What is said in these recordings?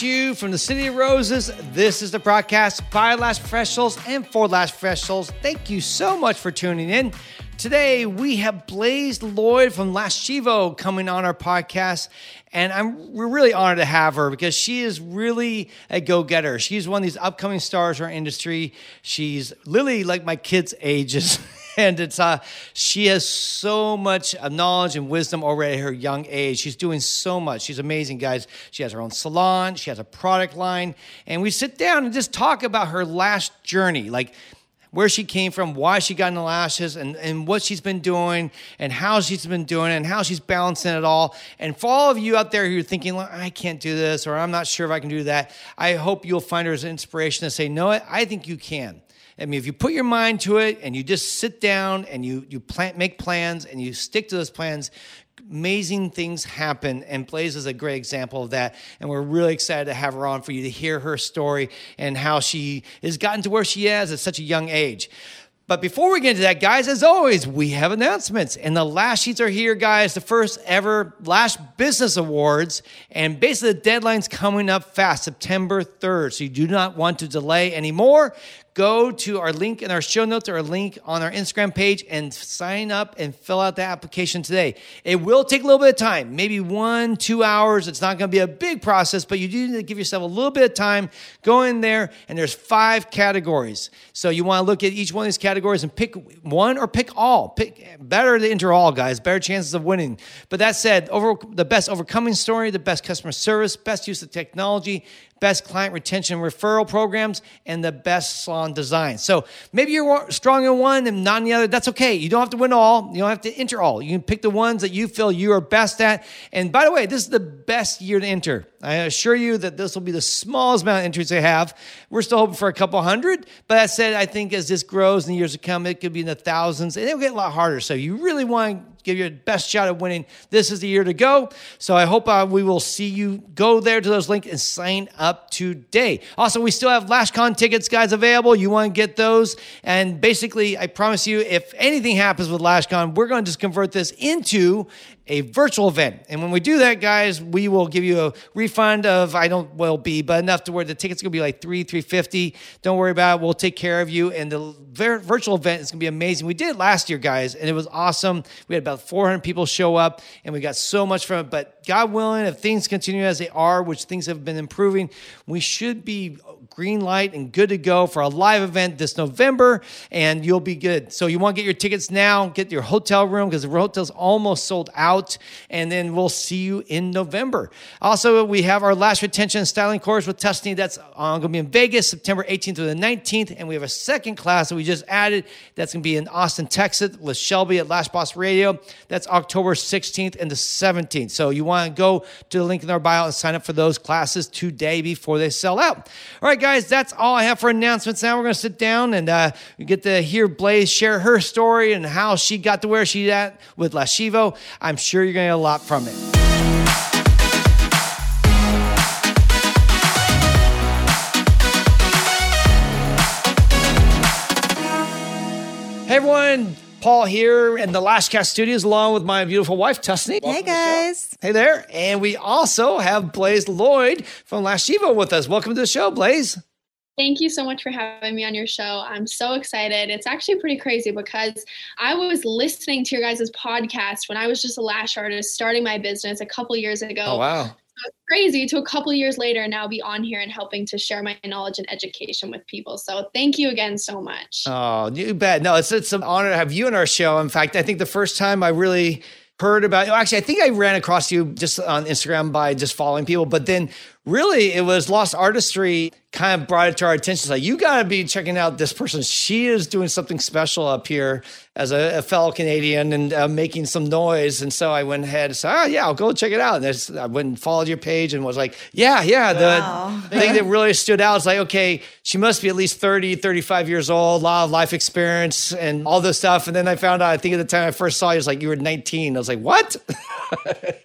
you from the City of Roses. This is the broadcast by Lash Professionals and for Lash Professionals. Thank you so much for tuning in. Today we have Blaze Lloyd from Lashivo coming on our podcast, and I'm we're really honored to have her because she is really a go-getter. She's one of these upcoming stars in our industry. She's literally like my kids' ages. and it's uh, she has so much knowledge and wisdom already at her young age. She's doing so much. She's amazing, guys. She has her own salon. She has a product line, and we sit down and just talk about her last journey, like where she came from, why she got into lashes, and, and what she's been doing, and how she's been doing it, and how she's balancing it all. And for all of you out there who are thinking, I can't do this, or I'm not sure if I can do that, I hope you'll find her as an inspiration to say, no, I think you can. I mean, if you put your mind to it and you just sit down and you you plan, make plans and you stick to those plans, amazing things happen. And Blaze is a great example of that. And we're really excited to have her on for you to hear her story and how she has gotten to where she is at such a young age. But before we get into that, guys, as always, we have announcements. And the last Sheets are here, guys. The first ever Lash Business Awards. And basically, the deadline's coming up fast, September 3rd. So you do not want to delay anymore go to our link in our show notes or a link on our Instagram page and sign up and fill out the application today. It will take a little bit of time, maybe one, two hours. It's not going to be a big process, but you do need to give yourself a little bit of time. Go in there, and there's five categories. So you want to look at each one of these categories and pick one or pick all. Pick better to enter all, guys. Better chances of winning. But that said, over the best overcoming story, the best customer service, best use of technology, best client retention referral programs, and the best salon design. So maybe you're strong in one and not in the other. That's okay. You don't have to win all. You don't have to enter all. You can pick the ones that you feel you are best at. And by the way, this is the best year to enter. I assure you that this will be the smallest amount of entries they have. We're still hoping for a couple hundred, but that said, I think as this grows in the years to come, it could be in the thousands, and it'll get a lot harder. So you really want to give you your best shot at winning. This is the year to go. So I hope uh, we will see you go there to those links and sign up today. Also, we still have LashCon tickets, guys, available. You want to get those, and basically, I promise you, if anything happens with LashCon, we're going to just convert this into a virtual event. And when we do that, guys, we will give you a refund of I don't will be, but enough to where the ticket's gonna be like three, three fifty. Don't worry about it. We'll take care of you. And the virtual event is gonna be amazing. We did it last year, guys, and it was awesome. We had about 400 people show up, and we got so much from it. But God willing, if things continue as they are, which things have been improving, we should be green light and good to go for a live event this November, and you'll be good. So you want to get your tickets now, get your hotel room because the hotel's almost sold out, and then we'll see you in November. Also, we have our last retention styling course with Tusnee. That's uh, going to be in Vegas, September 18th to the 19th, and we have a second class that we just added. That's going to be in Austin, Texas, with Shelby at Lash Boss Radio. That's October 16th and the 17th. So you want to go to the link in our bio and sign up for those classes today before they sell out. All right, that's all I have for announcements. Now we're going to sit down and uh, get to hear Blaze share her story and how she got to where she's at with Lashivo. I'm sure you're going to get a lot from it. Hey everyone, Paul here in the Lashcast Studios, along with my beautiful wife, Tusnee. Hey guys. Hey there. And we also have Blaze Lloyd from Lashivo with us. Welcome to the show, Blaze. Thank you so much for having me on your show. I'm so excited. It's actually pretty crazy because I was listening to your guys' podcast when I was just a lash artist starting my business a couple years ago. Oh, wow crazy to a couple years later now be on here and helping to share my knowledge and education with people. So thank you again so much. Oh, you bet. No, it's it's an honor to have you on our show. In fact, I think the first time I really heard about actually I think I ran across you just on Instagram by just following people, but then really it was Lost Artistry kind of brought it to our attention. It's like, you got to be checking out this person. She is doing something special up here as a, a fellow Canadian and uh, making some noise. And so I went ahead and said, oh, yeah, I'll go check it out. And I went and followed your page and was like, yeah, yeah. Wow. The thing that really stood out is like, okay, she must be at least 30, 35 years old, a lot of life experience and all this stuff. And then I found out, I think at the time I first saw you, it was like, you were 19. I was like, what?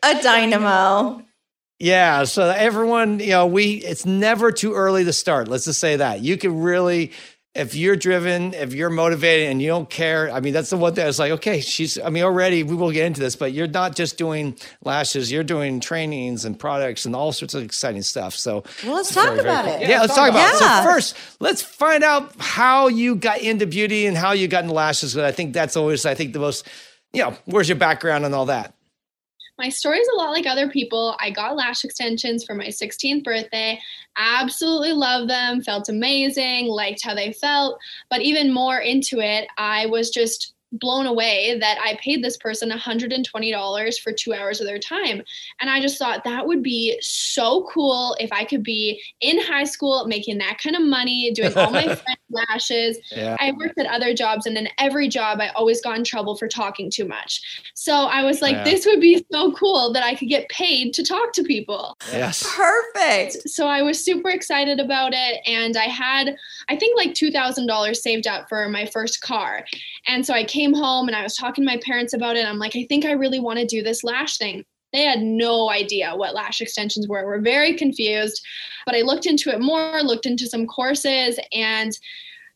a dynamo. Yeah, so everyone, you know, we it's never too early to start. Let's just say that. You can really if you're driven, if you're motivated and you don't care, I mean, that's the one thing I was like, okay, she's, I mean, already we will get into this, but you're not just doing lashes, you're doing trainings and products and all sorts of exciting stuff. So, well, let's talk very, about very cool. it. Yeah, let's talk about it. So, first, let's find out how you got into beauty and how you got into lashes. But I think that's always, I think, the most, you know, where's your background and all that? My story is a lot like other people. I got lash extensions for my 16th birthday. Absolutely loved them, felt amazing, liked how they felt. But even more into it, I was just blown away that I paid this person $120 for two hours of their time. And I just thought that would be so cool if I could be in high school making that kind of money, doing all my friend lashes. Yeah. I worked at other jobs, and in every job, I always got in trouble for talking too much. So I was like, yeah. this would be so cool that I could get paid to talk to people. Yes. Perfect. So I was super excited about it. And I had, I think, like $2,000 saved up for my first car. And so I came home and I was talking to my parents about it. I'm like, I think I really want to do this lash thing. They had no idea what lash extensions were. We're very confused. But I looked into it more, looked into some courses, and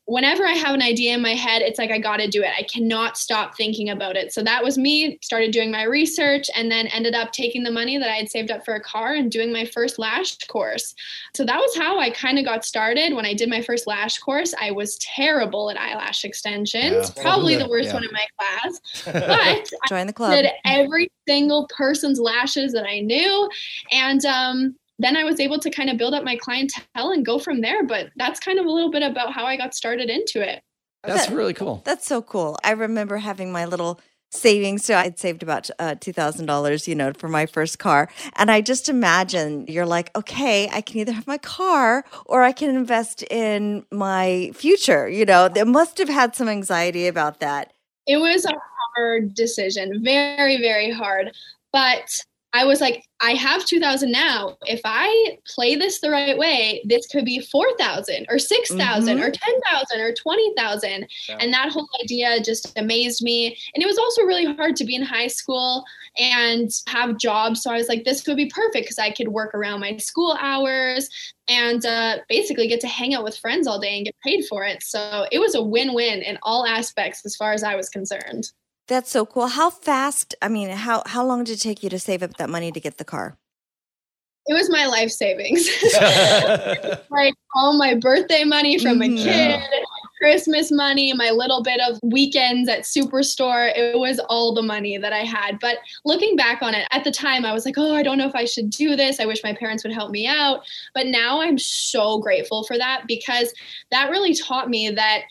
whenever I have an idea in my head, it's like I got to do it. I cannot stop thinking about it. So that was me, started doing my research and then ended up taking the money that I had saved up for a car and doing my first lash course. So that was how I kind of got started. When I did my first lash course, I was terrible at eyelash extensions, yeah, probably the worst yeah. one in my class. But join the club. I did every single person's lashes that I knew and um then I was able to kind of build up my clientele and go from there. But that's kind of a little bit about how I got started into it. That's that, really cool. That's so cool. I remember having my little savings. So I'd saved about uh, $2,000, you know, for my first car. And I just imagine you're like, okay, I can either have my car or I can invest in my future. You know, they must have had some anxiety about that. It was a hard decision, very, very hard. But I was like, I have 2000 now. If I play this the right way, this could be 4000 or 6000 mm-hmm. or 10,000 or 20,000. Yeah. And that whole idea just amazed me. And it was also really hard to be in high school and have jobs. So I was like, this would be perfect because I could work around my school hours and uh, basically get to hang out with friends all day and get paid for it. So it was a win win in all aspects as far as I was concerned. That's so cool. How fast? I mean, how how long did it take you to save up that money to get the car? It was my life savings. like all my birthday money from mm-hmm. a kid, Christmas money, my little bit of weekends at Superstore. It was all the money that I had. But looking back on it, at the time, I was like, oh, I don't know if I should do this. I wish my parents would help me out. But now I'm so grateful for that because that really taught me that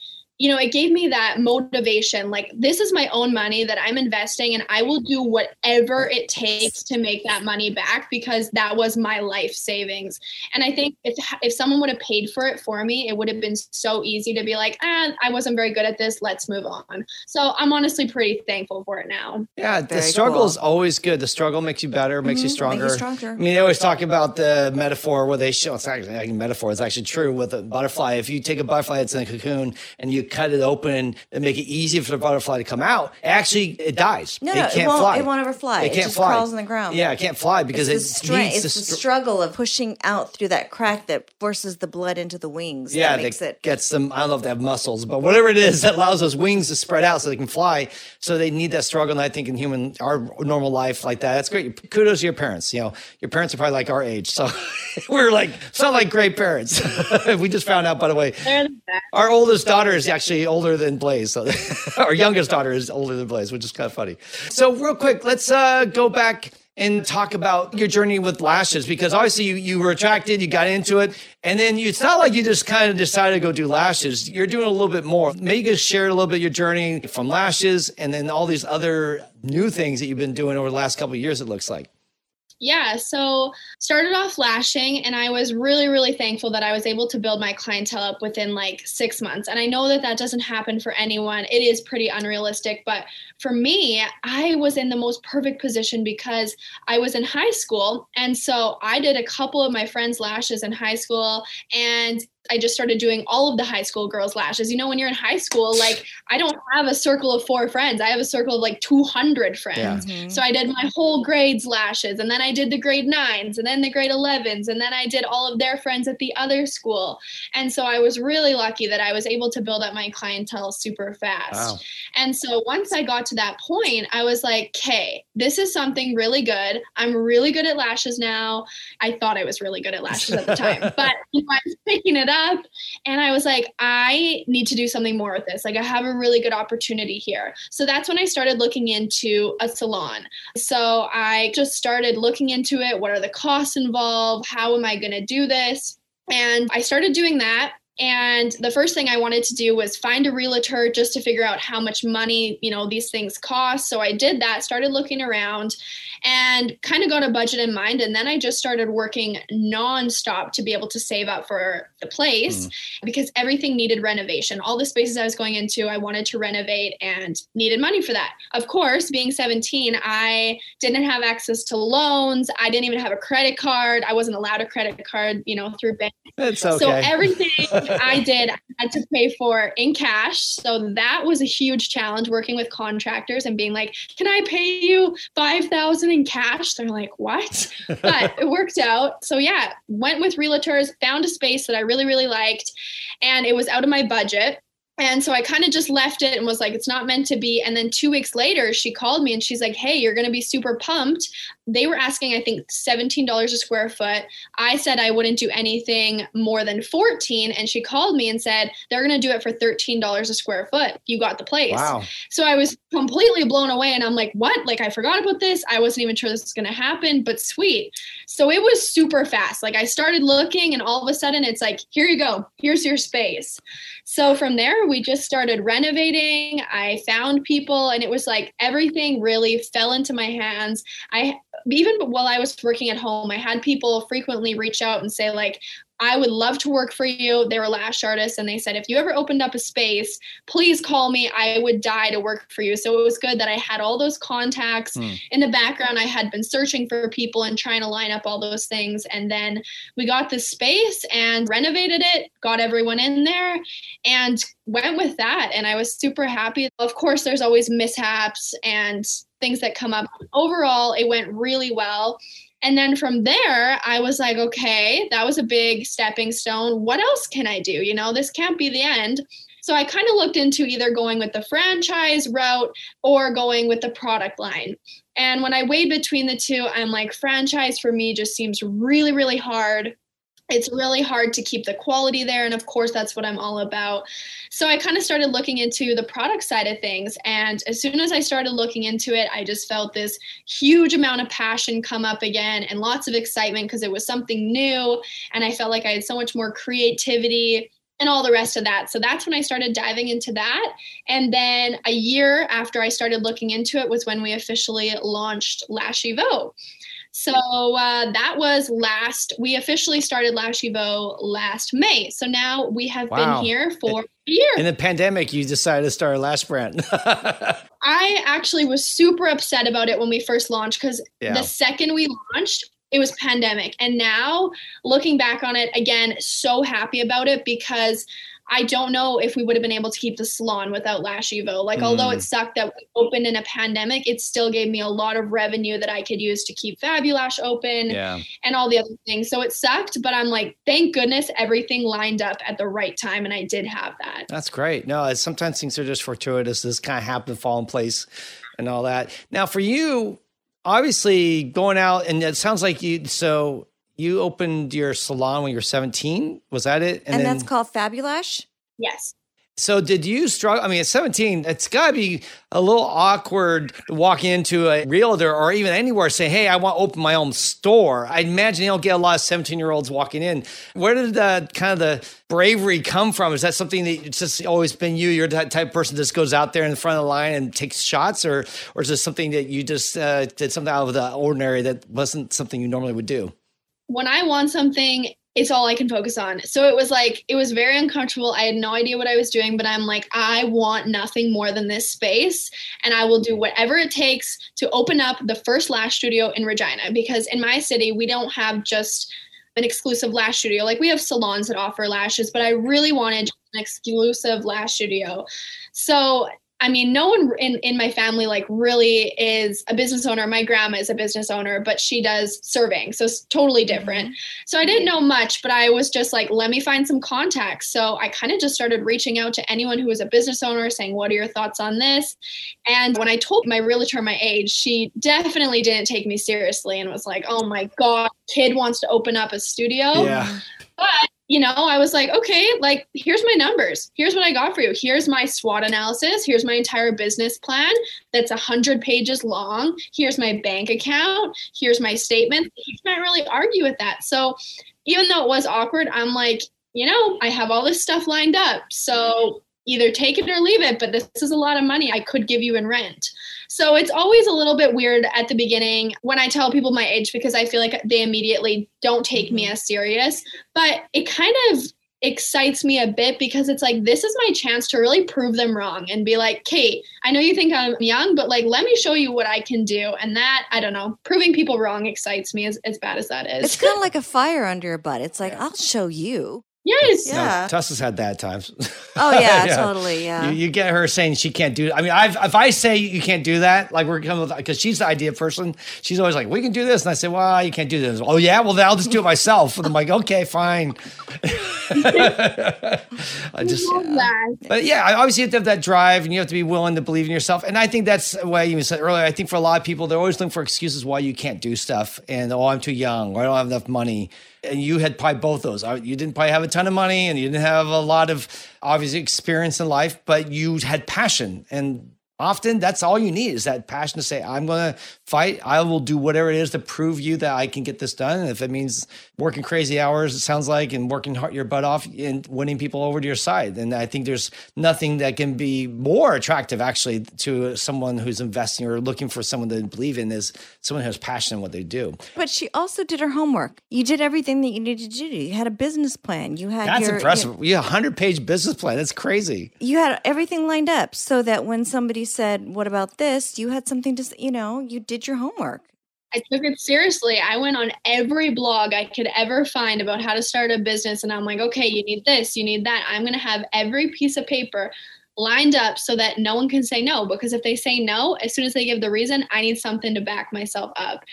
you know, it gave me that motivation. Like, this is my own money that I'm investing, and I will do whatever it takes to make that money back because that was my life savings. And I think if if someone would have paid for it for me, it would have been so easy to be like, ah, I wasn't very good at this. Let's move on. So I'm honestly pretty thankful for it now. Yeah, the struggle cool. is always good. The struggle makes you better, makes mm-hmm. you stronger. Make you stronger. I mean, they always talk about the metaphor where they show it's actually a metaphor. It's actually true with a butterfly. If you take a butterfly that's in a cocoon and you cut it open and make it easy for the butterfly to come out, actually it dies. No, it no, can't it won't, fly. It won't ever fly. It, it can't just fly. crawls on the ground. Yeah, it can't fly because it's it the needs it's the, str- the struggle of pushing out through that crack that forces the blood into the wings. Yeah, that makes that it gets them. I don't know if they have muscles, but whatever it is that allows those wings to spread out so they can fly. So they need that struggle. And I think in human our normal life like that, that's great. Kudos to your parents. You know, your parents are probably like our age, so we're like sound like great parents. we just found out, by the way, our oldest daughter is actually older than Blaze. So our youngest daughter is older than Blaze, which is kind of funny. So real quick, let's uh, go back and talk about your journey with lashes because obviously you, you were attracted, you got into it, and then you, it's not like you just kind of decided to go do lashes. You're doing a little bit more. Maybe just share a little bit your journey from lashes and then all these other new things that you've been doing over the last couple of years, it looks like. Yeah, so started off lashing, and I was really, really thankful that I was able to build my clientele up within like six months. And I know that that doesn't happen for anyone, it is pretty unrealistic. But for me, I was in the most perfect position because I was in high school. And so I did a couple of my friends' lashes in high school, and I just started doing all of the high school girls' lashes. You know, when you're in high school, like I don't have a circle of four friends. I have a circle of like 200 friends. Yeah. Mm-hmm. So I did my whole grades lashes, and then I did the grade nines, and then the grade 11s, and then I did all of their friends at the other school. And so I was really lucky that I was able to build up my clientele super fast. Wow. And so once I got to that point, I was like, okay, this is something really good. I'm really good at lashes now. I thought I was really good at lashes at the time, but you know, I was picking it up and I was like, I need to do something more with this. Like, I have a really good opportunity here. So that's when I started looking into a salon. So I just started looking into it. What are the costs involved? How am I going to do this? And I started doing that and the first thing I wanted to do was find a realtor just to figure out how much money, you know, these things cost. So I did that, started looking around and kind of got a budget in mind. And then I just started working nonstop to be able to save up for the place mm. because everything needed renovation. All the spaces I was going into, I wanted to renovate and needed money for that. Of course, being 17, I didn't have access to loans. I didn't even have a credit card. I wasn't allowed a credit card, you know, through bank. Okay. So everything I did, I had to pay for in cash. So that was a huge challenge working with contractors and being like, can I pay you 5000 in cash? They're like, what? But it worked out. So yeah, went with realtors, found a space that I really, really liked, and it was out of my budget. And so I kind of just left it and was like, it's not meant to be. And then two weeks later, she called me and she's like, hey, you're going to be super pumped. They were asking, I think, $17 a square foot. I said I wouldn't do anything more than 14. And she called me and said, they're going to do it for $13 a square foot. You got the place. Wow. So I was completely blown away. And I'm like, what? Like, I forgot about this. I wasn't even sure this was going to happen, but sweet. So it was super fast. Like, I started looking, and all of a sudden, it's like, here you go. Here's your space. So from there, we just started renovating. I found people, and it was like everything really fell into my hands. I even while I was working at home, I had people frequently reach out and say, like, I would love to work for you. They were lash artists and they said, if you ever opened up a space, please call me. I would die to work for you. So it was good that I had all those contacts mm. in the background. I had been searching for people and trying to line up all those things. And then we got this space and renovated it, got everyone in there and went with that. And I was super happy. Of course, there's always mishaps and things that come up. Overall, it went really well. And then from there, I was like, okay, that was a big stepping stone. What else can I do? You know, this can't be the end. So I kind of looked into either going with the franchise route or going with the product line. And when I weighed between the two, I'm like, franchise for me just seems really, really hard it's really hard to keep the quality there. And of course, that's what I'm all about. So I kind of started looking into the product side of things. And as soon as I started looking into it, I just felt this huge amount of passion come up again and lots of excitement because it was something new. And I felt like I had so much more creativity and all the rest of that. So that's when I started diving into that. And then a year after I started looking into it was when we officially launched Lash Evo. So uh, that was last, we officially started Lash Evo last May. So now we have wow. been here for a year. In the pandemic, you decided to start a lash brand. I actually was super upset about it when we first launched because yeah. the second we launched, it was pandemic. And now looking back on it again, so happy about it because I don't know if we would have been able to keep the salon without Lash Evo. Like, mm. although it mm. sucked that we opened in a pandemic, it still gave me a lot of revenue that I could use to keep Fabulash open yeah. and all the other things. So it sucked, but I'm like, thank goodness everything lined up at the right time, and I did have that. That's great. No, sometimes things are just fortuitous. This kind of happen fall in place and all that. Now, for you, obviously going out, and it sounds like you so you opened your salon when you were 17. Was that it? And, and then, that's called Fabulash? Yes. So did you struggle? I mean, at 17, it's got to be a little awkward to walk into a realtor or even anywhere say, hey, I want to open my own store. I imagine you don't get a lot of 17 year olds walking in. Where did the kind of the bravery come from? Is that something that it's just always been you? You're that type of person that just goes out there in the front of the line and takes shots? Or, or is this something that you just uh, did something out of the ordinary that wasn't something you normally would do? When I want something, it's all I can focus on. So it was like, it was very uncomfortable. I had no idea what I was doing, but I'm like, I want nothing more than this space. And I will do whatever it takes to open up the first lash studio in Regina because in my city, we don't have just an exclusive lash studio. Like we have salons that offer lashes, but I really wanted an exclusive lash studio. So I mean, no one in, in my family like really is a business owner. My grandma is a business owner, but she does serving. So it's totally different. Mm-hmm. So I didn't know much, but I was just like, let me find some contacts. So I kind of just started reaching out to anyone who was a business owner saying, what are your thoughts on this? And when I told my realtor my age, she definitely didn't take me seriously and was like, oh my God, kid wants to open up a studio. Yeah. But you know, I was like, okay, like, here's my numbers. Here's what I got for you. Here's my SWOT analysis. Here's my entire business plan that's 100 pages long. Here's my bank account. Here's my statement. You can't really argue with that. So, even though it was awkward, I'm like, you know, I have all this stuff lined up. So, either take it or leave it, but this is a lot of money I could give you in rent. So it's always a little bit weird at the beginning when I tell people my age because I feel like they immediately don't take me mm-hmm. as serious. But it kind of excites me a bit because it's like this is my chance to really prove them wrong and be like, Kate, I know you think I'm young, but like let me show you what I can do. And that, I don't know, proving people wrong excites me as, as bad as that is. It's kind of like a fire under your butt. It's like, I'll show you. Yes. Yeah. No, Tuss has had that at times. Oh yeah, yeah. totally. Yeah. You, you, get her saying she can't do. I mean, I've, if I say you can't do that, like we're coming because she's the idea person. She's always like, we can do this, and I say, well, you can't do this. Oh yeah, well then I'll just do it myself. And I'm like, okay, fine. I just. Yeah. But yeah, obviously you have to have that drive, and you have to be willing to believe in yourself. And I think that's why you said earlier. I think for a lot of people, they're always looking for excuses why you can't do stuff, and oh, I'm too young, or I don't have enough money and you had probably both those. Uh, you didn't probably have a ton of money and you didn't have a lot of obviously experience in life, but you had passion and often that's all you need is that passion to say i'm going to fight. I will do whatever it is to prove you that i can get this done. And if it means working crazy hours it sounds like and working hard, your butt off and winning people over to your side. And i think there's nothing that can be more attractive actually to someone who's investing or looking for someone to believe in is someone who has passion in what they do. But she also did her homework. You did everything that you needed to do. You had a business plan. You had that's your, impressive. you had a 100 page business plan. That's crazy. You had everything lined up so that when somebody said, What about this? You had something to, you know, you did your homework. I took it seriously. I went on every blog I could ever find about how to start a business. And I'm like, okay, you need this, you need that. I'm going to have every piece of paper lined up so that no one can say no. Because if they say no, as soon as they give the reason, I need something to back myself up.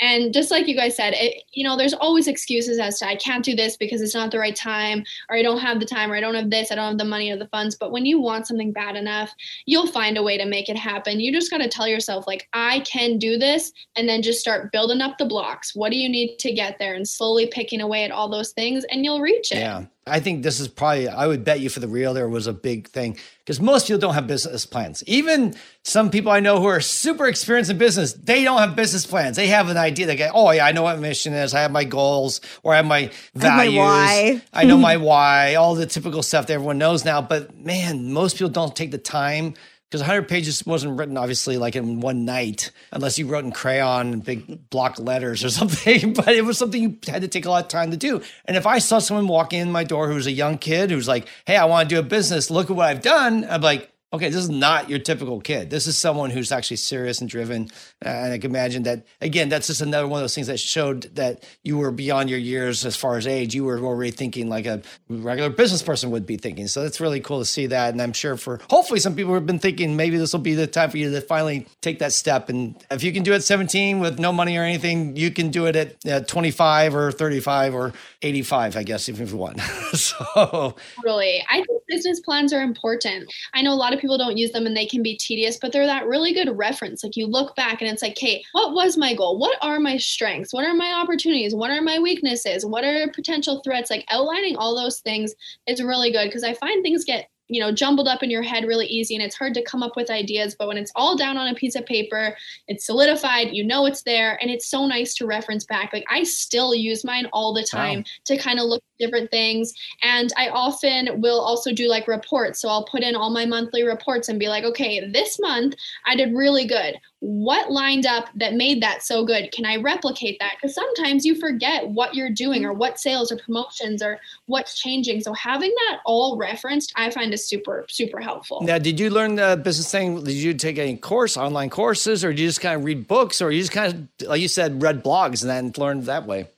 And just like you guys said, it, you know, there's always excuses as to I can't do this because it's not the right time, or I don't have the time, or I don't have this, I don't have the money or the funds. But when you want something bad enough, you'll find a way to make it happen. You just got to tell yourself, like, I can do this, and then just start building up the blocks. What do you need to get there? And slowly picking away at all those things, and you'll reach it. Yeah. I think this is probably, I would bet you for the realtor was a big thing because most people don't have business plans. Even some people I know who are super experienced in business, they don't have business plans. They have an idea. They go, oh, yeah, I know what mission is. I have my goals or I have my values. I, my I know my why, all the typical stuff that everyone knows now. But man, most people don't take the time because 100 pages wasn't written obviously like in one night unless you wrote in crayon and big block letters or something but it was something you had to take a lot of time to do. And if i saw someone walking in my door who's a young kid who's like hey i want to do a business. Look at what i've done i'm like okay, this is not your typical kid. This is someone who's actually serious and driven. Uh, and I can imagine that, again, that's just another one of those things that showed that you were beyond your years as far as age. You were already thinking like a regular business person would be thinking. So that's really cool to see that. And I'm sure for hopefully some people have been thinking maybe this will be the time for you to finally take that step. And if you can do it at 17 with no money or anything, you can do it at, at 25 or 35 or 85, I guess, if you want. so, really, I think business plans are important. I know a lot of people don't use them and they can be tedious, but they're that really good reference. Like you look back and it's like, hey, what was my goal? What are my strengths? What are my opportunities? What are my weaknesses? What are potential threats? Like outlining all those things is really good because I find things get you know jumbled up in your head really easy and it's hard to come up with ideas but when it's all down on a piece of paper it's solidified you know it's there and it's so nice to reference back like i still use mine all the time wow. to kind of look different things and i often will also do like reports so i'll put in all my monthly reports and be like okay this month i did really good what lined up that made that so good? Can I replicate that? Because sometimes you forget what you're doing or what sales or promotions or what's changing. So having that all referenced, I find is super, super helpful. Now, did you learn the business thing? Did you take any course, online courses, or did you just kind of read books, or you just kind of, like you said, read blogs and then learned that way?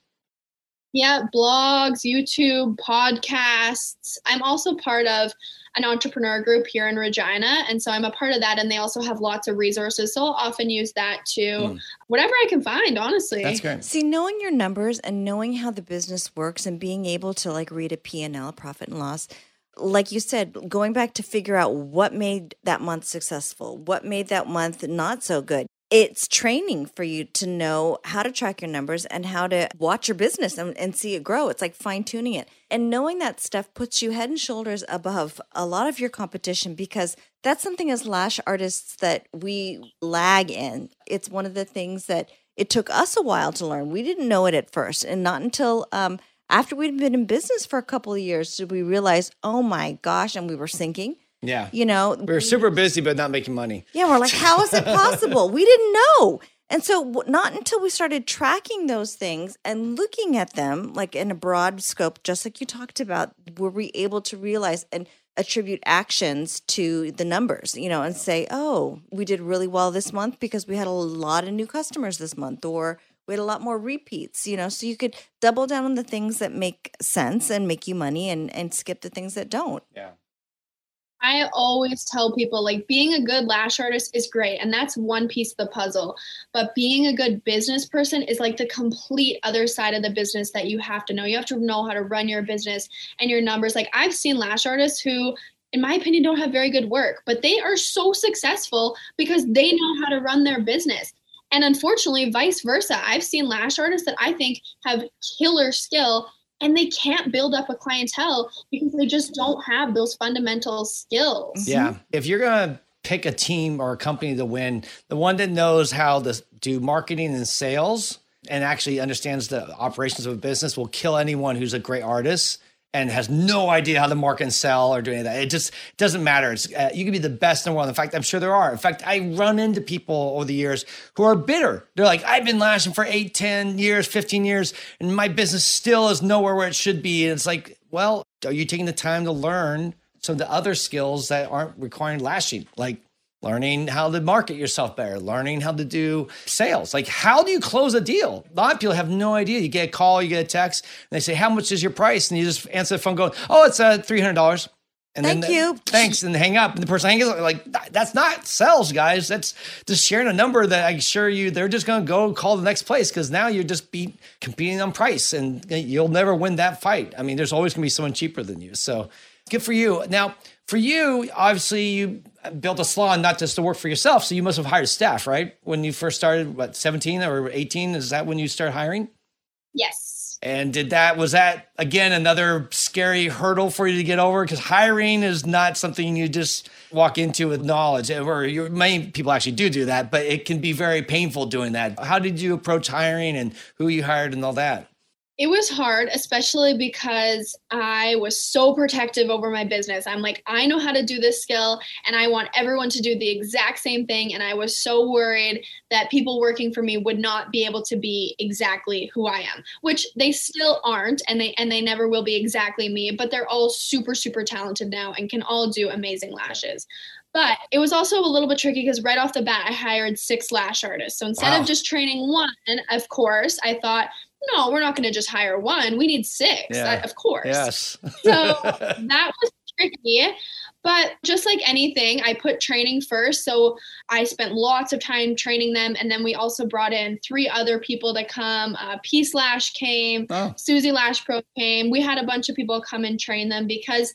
Yeah, blogs, YouTube, podcasts. I'm also part of an entrepreneur group here in Regina. And so I'm a part of that. And they also have lots of resources. So I'll often use that to mm. whatever I can find, honestly. That's great. See, knowing your numbers and knowing how the business works and being able to like read a P&L, profit and loss, like you said, going back to figure out what made that month successful, what made that month not so good it's training for you to know how to track your numbers and how to watch your business and, and see it grow. It's like fine tuning it. And knowing that stuff puts you head and shoulders above a lot of your competition because that's something as lash artists that we lag in. It's one of the things that it took us a while to learn. We didn't know it at first, and not until um, after we'd been in business for a couple of years did we realize, oh my gosh, and we were sinking yeah. You know, we were super busy, but not making money. Yeah. We're like, how is it possible? we didn't know. And so, not until we started tracking those things and looking at them, like in a broad scope, just like you talked about, were we able to realize and attribute actions to the numbers, you know, and say, oh, we did really well this month because we had a lot of new customers this month, or we had a lot more repeats, you know, so you could double down on the things that make sense and make you money and, and skip the things that don't. Yeah. I always tell people like being a good lash artist is great and that's one piece of the puzzle. But being a good business person is like the complete other side of the business that you have to know. You have to know how to run your business and your numbers. Like I've seen lash artists who in my opinion don't have very good work, but they are so successful because they know how to run their business. And unfortunately, vice versa. I've seen lash artists that I think have killer skill and they can't build up a clientele because they just don't have those fundamental skills. Yeah. Mm-hmm. If you're going to pick a team or a company to win, the one that knows how to do marketing and sales and actually understands the operations of a business will kill anyone who's a great artist and has no idea how to market and sell or do any of that. It just doesn't matter. Uh, you can be the best in the world. In fact, I'm sure there are. In fact, I run into people over the years who are bitter. They're like, I've been lashing for eight, 10 years, 15 years, and my business still is nowhere where it should be. And it's like, well, are you taking the time to learn some of the other skills that aren't requiring lashing? Like learning how to market yourself better, learning how to do sales. Like, how do you close a deal? A lot of people have no idea. You get a call, you get a text, and they say, How much is your price? And you just answer the phone going, Oh, it's uh, $300. And Thank then, you. Thanks, and hang up. And the person hangs up, like, that's not sales, guys. That's just sharing a number that I assure you they're just going to go call the next place because now you're just be competing on price and you'll never win that fight. I mean, there's always going to be someone cheaper than you. So good for you. Now, for you, obviously, you built a salon not just to work for yourself. So you must have hired staff, right? When you first started, what, 17 or 18? Is that when you start hiring? Yes. And did that, was that again another scary hurdle for you to get over? Because hiring is not something you just walk into with knowledge, eh, or many people actually do do that, but it can be very painful doing that. How did you approach hiring and who you hired and all that? It was hard, especially because I was so protective over my business. I'm like, I know how to do this skill and I want everyone to do the exact same thing. And I was so worried that people working for me would not be able to be exactly who I am, which they still aren't and they and they never will be exactly me, but they're all super, super talented now and can all do amazing lashes. But it was also a little bit tricky because right off the bat, I hired six lash artists. So instead wow. of just training one, of course, I thought no, we're not going to just hire one. We need six, yeah. of course. Yes. so that was tricky. But just like anything, I put training first. So I spent lots of time training them. And then we also brought in three other people to come. Uh, Peace Lash came, oh. Susie Lash Pro came. We had a bunch of people come and train them because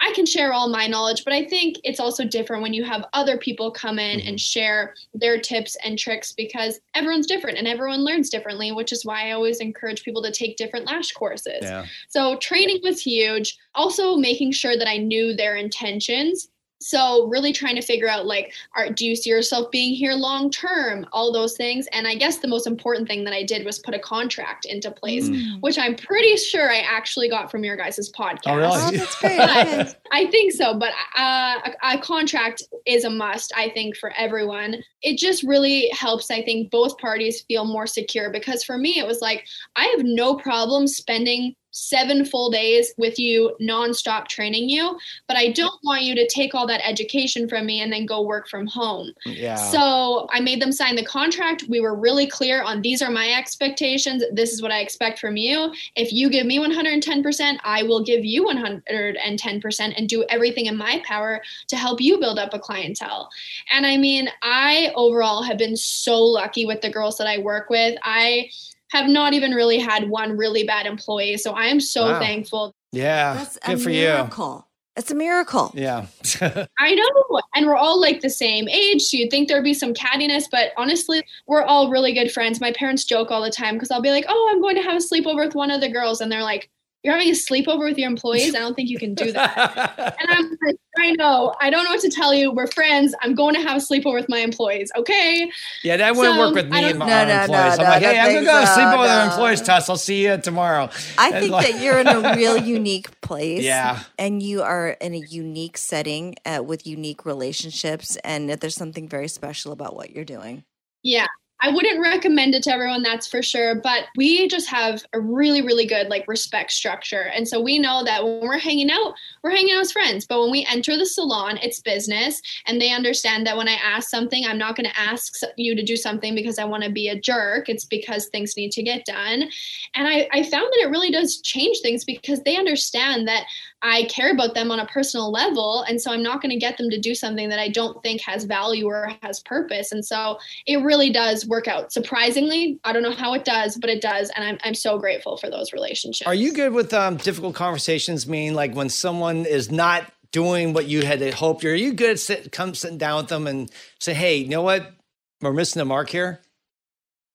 I can share all my knowledge, but I think it's also different when you have other people come in mm-hmm. and share their tips and tricks because everyone's different and everyone learns differently, which is why I always encourage people to take different lash courses. Yeah. So training was huge. Also making sure that I knew their intentions so really trying to figure out like are, do you see yourself being here long term? All those things. And i guess the most important thing that i did was put a contract into place mm. which i'm pretty sure i actually got from your guys' podcast. Oh, really? oh that's great. I think so. But uh, a, a contract is a must i think for everyone. It just really helps i think both parties feel more secure because for me it was like i have no problem spending seven full days with you nonstop training you, but I don't want you to take all that education from me and then go work from home. Yeah. So I made them sign the contract. We were really clear on these are my expectations. This is what I expect from you. If you give me 110%, I will give you 110% and do everything in my power to help you build up a clientele. And I mean, I overall have been so lucky with the girls that I work with. I have not even really had one really bad employee. So I am so Wow. thankful. yeah. That's Good a for miracle. It's a miracle. Yeah. I know. And we're all like the same age. So you'd think there'd be some cattiness, but honestly, we're all really good friends. My parents joke all the time because I'll be like, oh, I'm going to have a sleepover with one of the girls. And they're like, you're having a sleepover with your employees? I don't think you can do that. And I'm like, I know. I don't know what to tell you. We're friends. I'm going to have a sleepover with my employees. Okay. yeah, that wouldn't So, work with me and my No, our no, no, employees. I'm like, I hey, I'm going to go think sleep so, over the no. employees test. I'll see you tomorrow. I And think like- that you're in a real unique place. Yeah. And you are in a unique setting uh, with unique relationships. And that there's something very special about what you're doing. Yeah. I wouldn't recommend it to everyone, that's for sure. But we just have a really, really good like respect structure. And so we know that when we're hanging out, we're hanging out as friends. But when we enter the salon, it's business. And they understand that when I ask something, I'm not going to ask you to do something because I want to be a jerk. It's because things need to get done. And I, I found that it really does change things because they understand that I care about them on a personal level. And so I'm not going to get them to do something that I don't think has value or has purpose. And so it really does work out. Surprisingly, I don't know how it does, but it does. And I'm, I'm so grateful for those relationships. Are you good with um, difficult conversations? Mean like when someone is not doing what you had hoped, are you good at sit, come sitting down with them and say, hey, you know what? We're missing the mark here.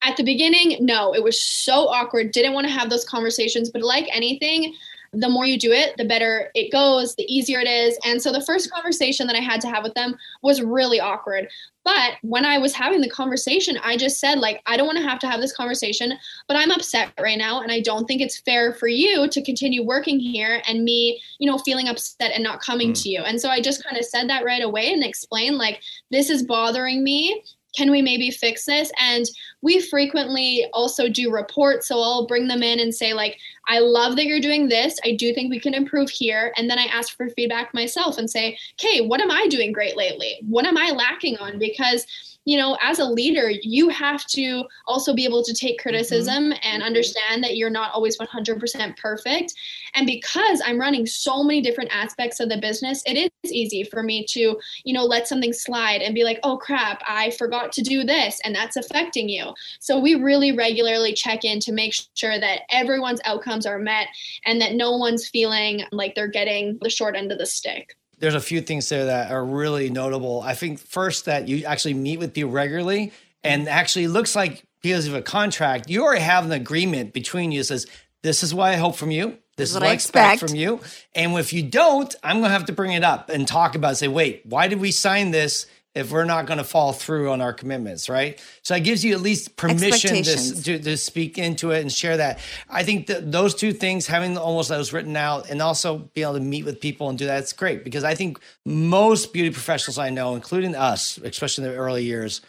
At the beginning, no, it was so awkward. Didn't want to have those conversations, but like anything, the more you do it, the better it goes, the easier it is. And so the first conversation that I had to have with them was really awkward. But when I was having the conversation, I just said, like, I don't want to have to have this conversation, but I'm upset right now. And I don't think it's fair for you to continue working here and me, you know, feeling upset and not coming Mm. to you. And so I just kind of said that right away and explained, like, this is bothering me. Can we maybe fix this? And we frequently also do reports. So I'll bring them in and say, like, I love that you're doing this. I do think we can improve here. And then I ask for feedback myself and say, okay, what am I doing great lately? What am I lacking on? Because you know, as a leader, you have to also be able to take mm-hmm. criticism and mm-hmm. understand that you're not always 100% perfect. And because I'm running so many different aspects of the business, it is easy for me to, you know, let something slide and be like, oh crap, I forgot to do this, and that's affecting you. So we really regularly check in to make sure that everyone's outcomes are met and that no one's feeling like they're getting the short end of the stick. There's a few things there that are really notable. I think first that you actually meet with people regularly and actually looks like because of a contract, you already have an agreement between you that says, this is what I hope from you. This is what, I expect. from you. And if you don't, I'm going to have to bring it up and talk about it. Say, wait, why did we sign this if we're not going to fall through on our commitments, right? So it gives you at least permission to, to, to speak into it and share that. I think that those two things, having almost those written out and also being able to meet with people and do that, it's great because I think most beauty professionals I know, including us, especially in the early years,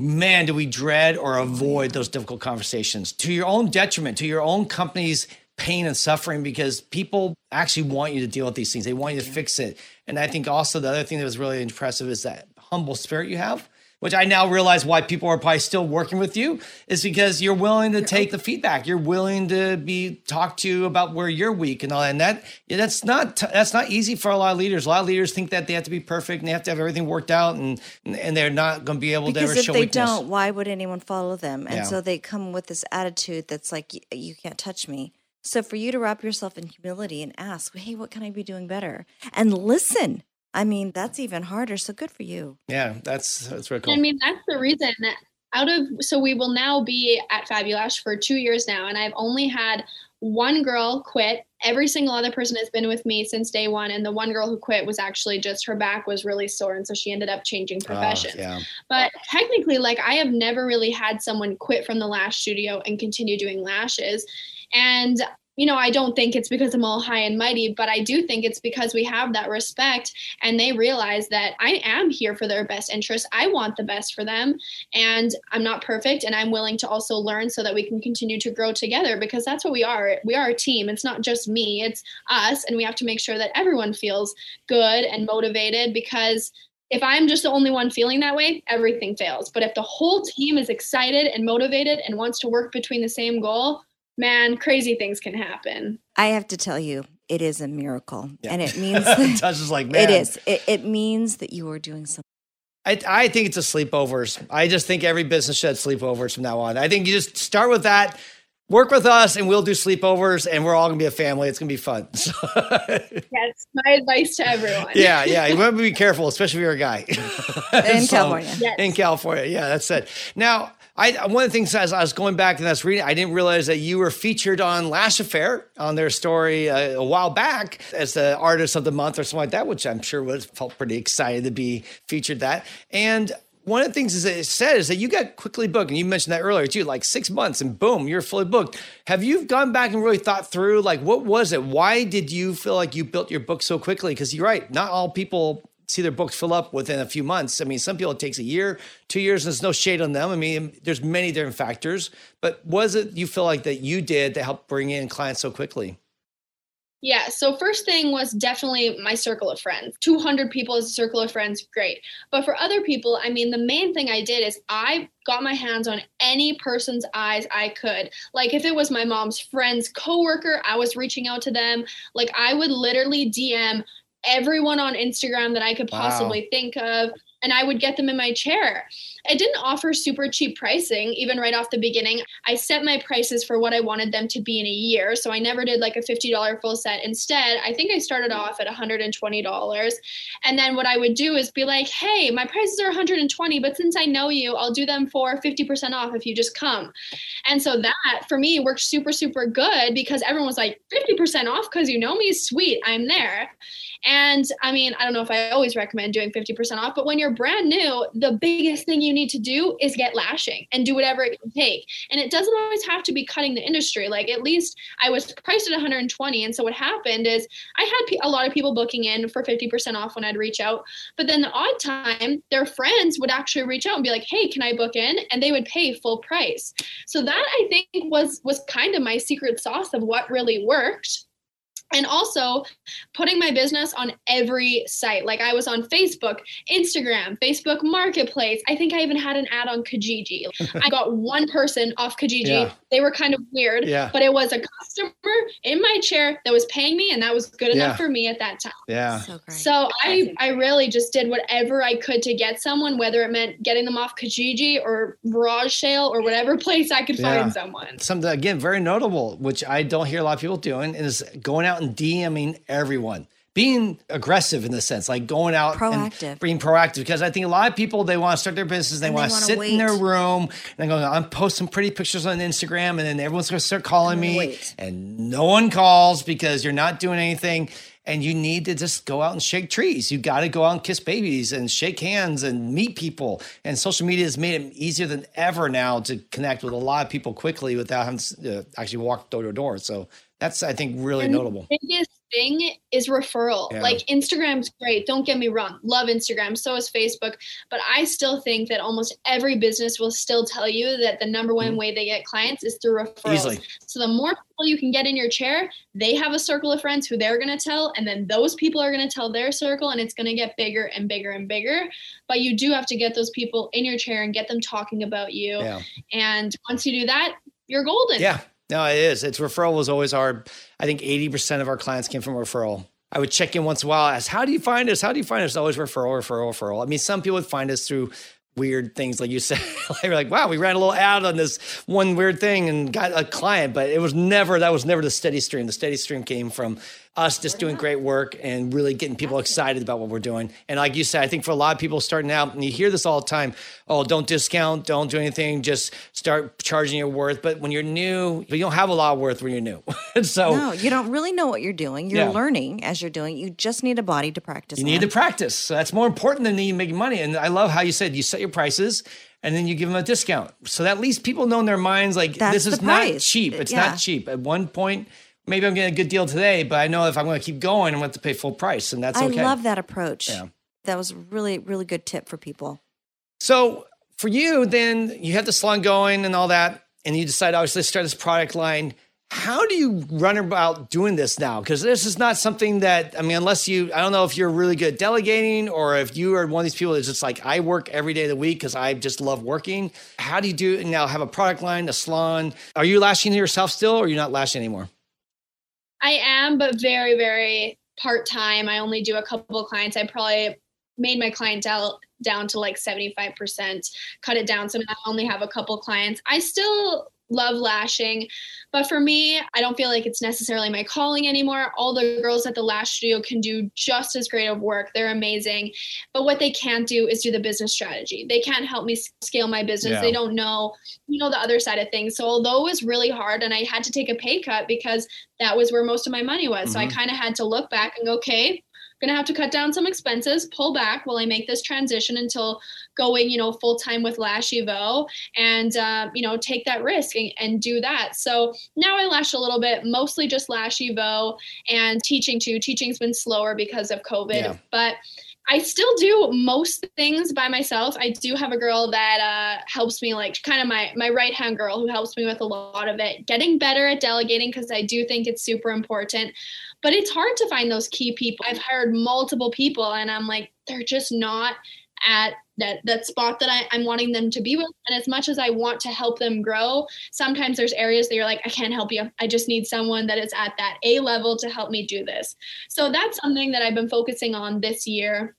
man, do we dread or avoid those difficult conversations to your own detriment, to your own company's pain and suffering, because people actually want you to deal with these things. They want you to fix it. And I think also the other thing that was really impressive is that humble spirit you have. Which I now realize why people are probably still working with you is because you're willing to take the feedback. You're willing to be talked to about where you're weak and all that. And that yeah, that's not that's not easy for a lot of leaders. A lot of leaders think that they have to be perfect and they have to have everything worked out, and and they're not going to be able to Because ever if show they weakness. don't, why would anyone follow them? And Yeah. so they come with this attitude that's like, you can't touch me. So for you to wrap yourself in humility and ask, hey, what can I be doing better? And listen. I mean, that's even harder. So good for you. Yeah, that's that's really cool. I mean, that's the reason that out of so we will now be at Fabulash for two years now, and I've only had one girl quit. Every single other person has been with me since day one, and the one girl who quit was actually just her back was really sore, and so she ended up changing Oh, yeah, But technically, like I have never really had someone quit from the lash studio and continue doing lashes. And you know, I don't think it's because I'm all high and mighty, but I do think it's because we have that respect and they realize that I am here for their best interest. I want the best for them and I'm not perfect and I'm willing to also learn so that we can continue to grow together because that's what we are. We are a team. It's not just me, it's us and we have to make sure that everyone feels good and motivated because if I'm just the only one feeling that way, everything fails. But if the whole team is excited and motivated and wants to work between the same goal, man, crazy things can happen. I have to tell you, it is a miracle. Yeah. And it means Touch is like, man. it is. It, it means that you are doing something. I, I think it's a sleepovers. I just think every business should have sleepovers from now on. I think you just start with that, work with us, and we'll do sleepovers, and we're all gonna be a family. It's gonna be fun. So, That's my advice to everyone. yeah, yeah. You want to be careful, especially if you're a guy In So- California. Yes. In California, yeah, that's it. Now, I one of the things as I was going back and was reading, I didn't realize that you were featured on Lash Affair on their story uh, a while back as the artist of the month or something like that, which I'm sure was felt pretty excited to be featured that. And one of the things is that it said is that you got quickly booked, and you mentioned that earlier too, like six months, and boom, you're fully booked. Have you gone back and really thought through, like, what was it? Why did you feel like you built your book so quickly? Because you're right, not all people see their books fill up within a few months. I mean, some people it takes a year, two years, and there's no shade on them. I mean, there's many different factors, but was it you feel like that you did to help bring in clients so quickly? Yeah. So first thing was definitely my circle of friends. 200 people as a circle of friends, great. But for other people, I mean, the main thing I did is I got my hands on any person's eyes I could. Like if it was my mom's friend's coworker, I was reaching out to them. Like I would literally DM everyone on Instagram that I could Wow. possibly think of and I would get them in my chair. I didn't offer super cheap pricing, even right off the beginning. I set my prices for what I wanted them to be in a year. So I never did like a $50 full set. Instead, I think I started off at $120. And then what I would do is be like, hey, my prices are 120, but since I know you, I'll do them for 50% off if you just come. And so that for me worked super, super good because everyone was like, 50% off because you know me? Sweet, I'm there. And I mean, I don't know if I always recommend doing 50% off, but when you're brand new, the biggest thing you need to do is get lashing and do whatever it can take. And it doesn't always have to be cutting the industry. Like at least I was priced at 120. And so what happened is I had a lot of people booking in for 50% off when I'd reach out. But then the odd time, their friends would actually reach out and be like, hey, can I book in? And they would pay full price. So that I think was was kind of my secret sauce of what really worked and also putting my business on every site like i was on facebook instagram facebook marketplace i think i even had an ad on kijiji i got one person off kijiji Yeah. they were kind of weird Yeah. but it was a customer in my chair that was paying me and that was good Yeah. enough for me at that time Yeah. So great. so I, I really just did whatever I could to get someone, whether it meant getting them off Kijiji or Garage Sale or whatever place I could Yeah. find someone. something again very notable, which I don't hear a lot of people doing, is going out and DMing everyone. Being aggressive in the sense, like going out Proactive. and being proactive. Because I think a lot of people they want to start their business, they they want to sit in their room and go, I'm post some pretty pictures on Instagram, and then everyone's gonna start calling me, wait. and no one calls because you're not doing anything. And you need to just go out and shake trees. You got to go out and kiss babies and shake hands and meet people. And social media has made it easier than ever now to connect with a lot of people quickly without having to uh, actually walk door to door. So that's, I think, really And notable. The biggest thing is referral. Yeah. Like Instagram's great. Don't get me wrong. Love Instagram. So is Facebook. But I still think that almost every business will still tell you that the number one mm-hmm. way they get clients is through referrals. Easily. So the more people you can get in your chair, they have a circle of friends who they're going to tell, and then those people are going to tell their circle, and it's going to get bigger and bigger and bigger. But you do have to get those people in your chair and get them talking about you. Yeah. And once you do that, you're golden. Yeah. No, it is. It's referral was always our, I think 80% of our clients came from referral. I would check in once in a while ask, how do you find us? How do you find us? Always referral, referral, referral. I mean, some people would find us through weird things like you said. like, like, wow, we ran a little ad on this one weird thing and got a client, but it was never, that was never the steady stream. The steady stream came from us just doing great work and really getting people excited about what we're doing. And like you said, I think for a lot of people starting out, and you hear this all the time, oh, don't discount, don't do anything, just start charging your worth. But when you're new, you don't have a lot of worth when you're new. so no, you don't really know what you're doing. You're Yeah. learning as you're doing. You just need a body to practice. you need to practice. So that's more important than you making money. And I love how you said you set your prices and then you give them a discount. So that at least people know in their minds like That's this is not cheap. It's Yeah. not cheap. At one point, maybe I'm getting a good deal today, but I know if I'm going to keep going, I'm going to have to pay full price, and that's I okay. I love that approach. Yeah. That was really, really good tip for people. So for you, then you have the salon going and all that, and you decide obviously to start this product line. How do you run about doing this now? Because this is not something that I mean, unless you, I don't know if you're really good at delegating or if you are one of these people that's just like I work every day of the week because I just love working. How do you do it now? Have a product line, a salon. Are you lashing yourself still, or are you not lashing anymore? I am, but very, very part time. I only do a couple of clients. I probably made my clientele down to like 75%, cut it down so now I only have a couple clients. I still love lashing, but for me, I don't feel like it's necessarily my calling anymore. All the girls at the lash studio can do just as great of work. They're amazing. But what they can't do is do the business strategy. They can't help me scale my business. Yeah. They don't know, you know, the other side of things. So although it was really hard and I had to take a pay cut because that was where most of my money was. So I Mhm. kind of had to look back and go, okay, gonna have to cut down some expenses, pull back while I make this transition until going, you know, full time with Lashivo, and uh, you know, take that risk and, and do that. So now I lash a little bit, mostly just Lashivo and teaching too. Teaching's been slower because of COVID, Yeah. but. I still do most things by myself. I do have a girl that uh, helps me, like kind of my my right hand girl who helps me with a lot of it. Getting better at delegating because I do think it's super important but it's hard to find those key people. I've hired multiple people and I'm like, they're just not at that that spot that I, I'm wanting them to be with. And as much as I want to help them grow, sometimes there's areas that you're like, I can't help you. I just need someone that is at that A level to help me do this. So that's something that I've been focusing on this year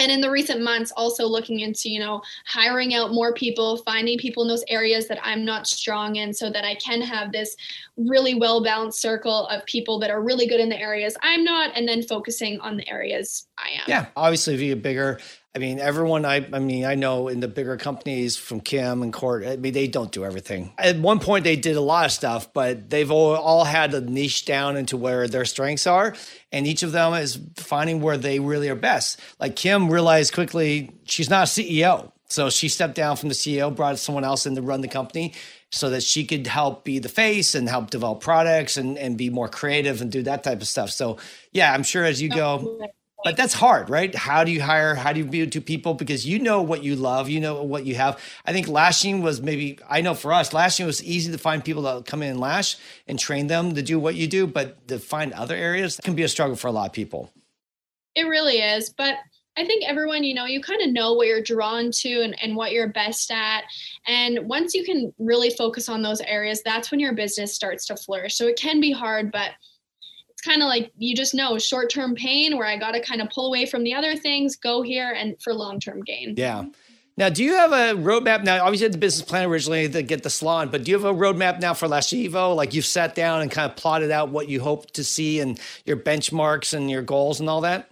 and in the recent months also looking into you know hiring out more people finding people in those areas that i'm not strong in so that i can have this really well balanced circle of people that are really good in the areas i'm not and then focusing on the areas i am Yeah, obviously, if you get bigger, I mean, everyone I, I mean, I know in the bigger companies from Kim and Court, I mean, they don't do everything. At one point, they did a lot of stuff, but they've all, all had a niche down into where their strengths are. And each of them is finding where they really are best. Like Kim realized quickly she's not a CEO. So she stepped down from the CEO, brought someone else in to run the company so that she could help be the face and help develop products and, and be more creative and do that type of stuff. So, yeah, I'm sure as you go, but that's hard, right? How do you hire? How do you be to people? Because you know what you love, you know what you have. I think lashing was maybe, I know for us, lashing was easy to find people that come in and lash and train them to do what you do, but to find other areas can be a struggle for a lot of people. It really is. But I think everyone, you know, you kind of know what you're drawn to and, and what you're best at. And once you can really focus on those areas, that's when your business starts to flourish. So it can be hard, but kind of like you just know short term pain where I got to kind of pull away from the other things, go here, and for long term gain. Yeah. Now, do you have a roadmap now? Obviously, you had the business plan originally to get the salon, but do you have a roadmap now for Lashivo? Like you've sat down and kind of plotted out what you hope to see and your benchmarks and your goals and all that?